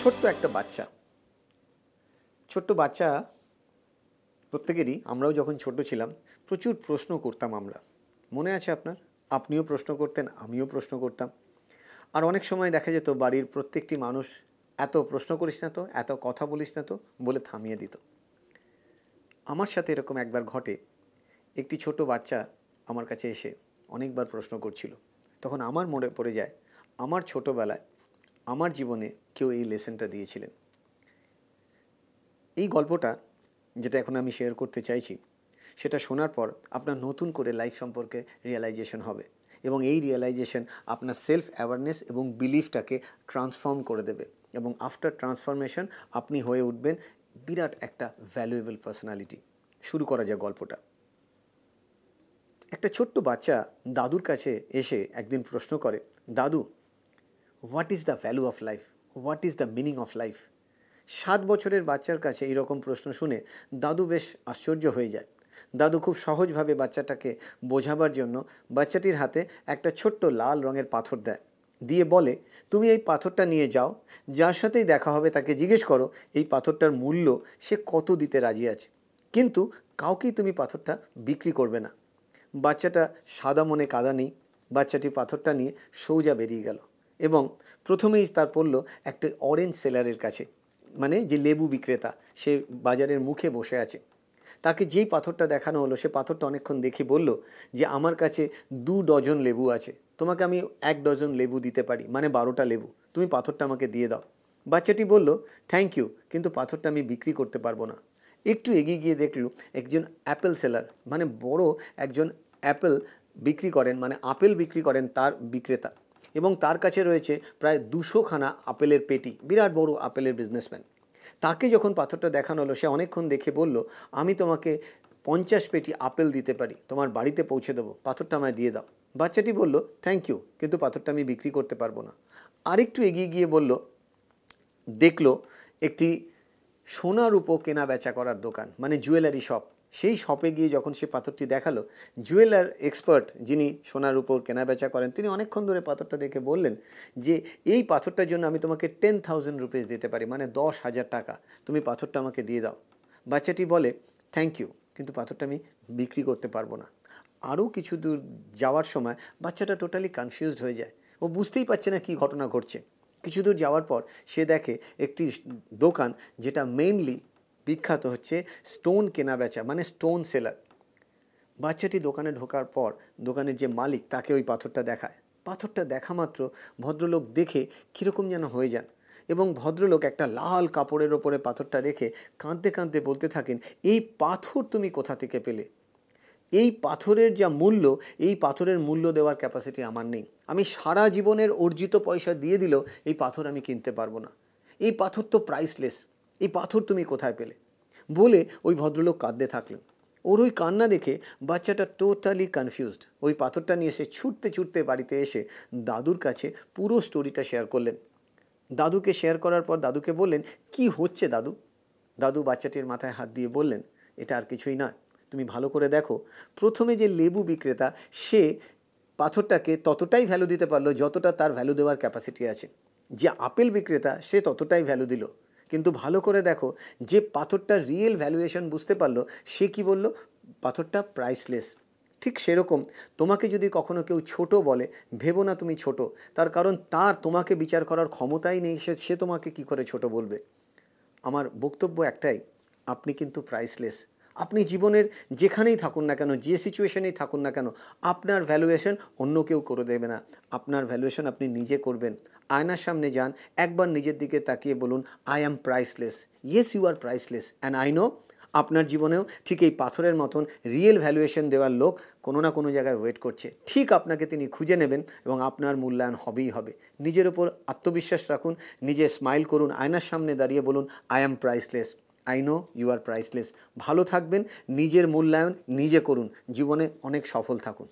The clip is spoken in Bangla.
ছোট্ট একটা বাচ্চা। ছোট্ট বাচ্চা প্রত্যেকেরই, আমরাও যখন ছোট ছিলাম, প্রচুর প্রশ্ন করতাম আমরা। মনে আছে আপনার? আপনিও প্রশ্ন করতেন, আমিও প্রশ্ন করতাম। আর অনেক সময় দেখা যেত, বাড়ির প্রত্যেকটি মানুষ, এত প্রশ্ন করিস না তো, এত কথা বলিস না তো, বলে থামিয়ে দিত। আমার সাথে এরকম একবার ঘটে, একটি ছোট বাচ্চা আমার কাছে এসে অনেকবার প্রশ্ন করছিল। তখন আমার মনে পড়ে যায়, আমার ছোটোবেলায় আমার জীবনে কেউ এই লেসনটা দিয়েছিলেন। এই গল্পটা যেটা এখন আমি শেয়ার করতে চাইছি, সেটা শোনার পর আপনার নতুন করে লাইফ সম্পর্কে রিয়েলাইজেশন হবে এবং এই রিয়েলাইজেশন আপনার সেলফ অ্যাওয়ারনেস এবং বিলিফটাকে ট্রান্সফর্ম করে দেবে এবং আফটার ট্রান্সফরমেশন আপনি হয়ে উঠবেন বিরাট একটা ভ্যালুয়েবল পার্সোনালিটি শুরু করা যায় গল্পটা। একটা ছোট্ট বাচ্চা দাদুর কাছে এসে একদিন প্রশ্ন করে, দাদু what is the value of life what is the meaning of life সাত বছরের বাচ্চার কাছে এইরকম প্রশ্ন শুনে দাদু বেশ আশ্চর্য হয়ে যায়। দাদু খুব সহজভাবে বাচ্চাটাকে বোঝাবার জন্য বাচ্চাটির হাতে একটা ছোট্ট লাল রঙের পাথর দেয়। দিয়ে বলে, তুমি এই পাথরটা নিয়ে যাও, যার সাথেই দেখা হবে তাকে জিজ্ঞেস করো এই পাথরটার মূল্য সে কত দিতে রাজি আছে। কিন্তু কাউকেই তুমি পাথরটা বিক্রি করবে না। বাচ্চাটা সাদা মনে কাদা নেই। বাচ্চাটি পাথরটা নিয়ে সৌজা বেরিয়ে গেল। এবং প্রথমেই তার পড়ল একটা অরেঞ্জ সেলারের কাছে মানে যে লেবু বিক্রেতা, সে বাজারের মুখে বসে আছে। তাকে যেই পাথরটা দেখানো হলো, সে পাথরটা অনেকক্ষণ দেখে বলল যে, আমার কাছে দু ডজন লেবু আছে। তোমাকে আমি এক ডজন লেবু দিতে পারি মানে বারোটা লেবু। তুমি পাথরটা আমাকে দিয়ে দাও। বাচ্চাটি বলল থ্যাংক ইউ কিন্তু পাথরটা আমি বিক্রি করতে পারব না। একটু এগিয়ে গিয়ে দেখল একজন অ্যাপেল সেলার মানে বড় একজন অ্যাপেল বিক্রি করেন মানে আপেল বিক্রি করেন তার বিক্রেতা। এবং তার কাছে রয়েছে প্রায় দুশোখানা আপেলের পেটি, বিরাট বড় আপেলের বিজনেসম্যান তাকে যখন পাথরটা দেখানো হলো, সে অনেকক্ষণ দেখে বলল, আমি তোমাকে পঞ্চাশ পেটি আপেল দিতে পারি, তোমার বাড়িতে পৌঁছে দেবো, পাথরটা আমায় দিয়ে দাও। বাচ্চাটি বলল থ্যাংক ইউ কিন্তু পাথরটা আমি বিক্রি করতে পারব না। আরেকটু এগিয়ে গিয়ে বলল, দেখল, একটি সোনার উপো কেনা বেচা করার দোকান মানে জুয়েলারি শপ সেই শপে গিয়ে যখন সে পাথরটি দেখাল জুয়েলার এক্সপার্ট যিনি সোনার উপর কেনা বেচা করেন, তিনি অনেকক্ষণ ধরে পাথরটা দেখে বললেন যে, এই পাথরটার জন্য আমি তোমাকে টেন থাউজেন্ড রুপিস দিতে পারি মানে দশ হাজার টাকা। তুমি পাথরটা আমাকে দিয়ে দাও। বাচ্চাটি বলে থ্যাংক ইউ কিন্তু পাথরটা আমি বিক্রি করতে পারব না। আরও কিছু দূর যাওয়ার সময় বাচ্চাটা টোটালি কনফিউজড হয়ে যায়। ও বুঝতেই পারছে না কী ঘটনা ঘটছে। কিছু দূর যাওয়ার পর সে দেখে একটি দোকান, যেটা মেইনলি বিখ্যাত হচ্ছে স্টোন কেনা বেচা মানে স্টোন সেলার। বাচ্চাটি দোকানে ঢোকার পর দোকানের যে মালিক তাকে ওই পাথরটা দেখায়। পাথরটা দেখা মাত্র ভদ্রলোক দেখে কীরকম যেন হয়ে যান এবং ভদ্রলোক একটা লাল কাপড়ের ওপরে পাথরটা রেখে কাঁদতে কাঁদতে বলতে থাকেন, এই পাথর তুমি কোথা থেকে পেলে? এই পাথরের যা মূল্য, এই পাথরের মূল্য দেওয়ার ক্যাপাসিটি আমার নেই। আমি সারা জীবনের অর্জিত পয়সা দিয়ে দিলেও এই পাথর আমি কিনতে পারব না। এই পাথর তো প্রাইসলেস এই পাথর তুমি কোথায় পেলে? বলে ওই ভদ্রলোক কাঁদতে থাকলেন। ওর ওই কান্না দেখে বাচ্চাটা টোটালি কনফিউজড ওই পাথরটা নিয়ে এসে ছুটতে ছুটতে বাড়িতে এসে দাদুর কাছে পুরো স্টোরিটা শেয়ার করলেন। দাদুকে শেয়ার করার পর দাদুকে বললেন, কি হচ্ছে দাদু? দাদু বাচ্চাটির মাথায় হাত দিয়ে বললেন, এটা আর কিছুই নয়। তুমি ভালো করে দেখো। প্রথমে যে লেবু বিক্রেতা, সে পাথরটাকে ততটাই ভ্যালু দিতে পারল যতটা তার ভ্যালু দেওয়ার ক্যাপাসিটি আছে। যে আপেল বিক্রেতা, সে ততটাই ভ্যালু দিল। কিন্তু ভালো করে দেখো, যে পাথরটার রিয়েল ভ্যালুয়েশন বুঝতে পারল, সে কি বলল? পাথরটা প্রাইসলেস ঠিক সেরকম। তোমাকে যদি কখনো কেউ ছোট বলে, ভেবো না তুমি ছোট। তার কারণ তার তোমাকে বিচার করার ক্ষমতাই নেই, সে সে তোমাকে কি করে ছোট বলবে? আমার বক্তব্য একটাই, আপনি কিন্তু প্রাইসলেস আপনি জীবনের যেখানেই থাকুন না কেন, যে সিচুয়েশনেই থাকুন না কেন, আপনার ভ্যালুয়েশন অন্য কেউ করে দেবে না। আপনার ভ্যালুয়েশন আপনি নিজে করবেন। আয়নার সামনে যান, একবার নিজের দিকে তাকিয়ে বলুন I am priceless yes you are priceless and I know আপনার জীবনেও ঠিক এই পাথরের মতন রিয়েল ভ্যালুয়েশন দেওয়ার লোক কোনো না কোনো জায়গায় ওয়েট করছে। ঠিক আপনাকে তিনি খুঁজে নেবেন এবং আপনার মূল্যায়ন হবেই হবে। নিজের ওপর আত্মবিশ্বাস রাখুন, নিজে স্মাইল করুন, আয়নার সামনে দাঁড়িয়ে বলুন I am priceless I know you are priceless ভালো থাকবেন, নিজের মূল্যায়ন নিজে করুন। জীবনে অনেক সফল থাকুন।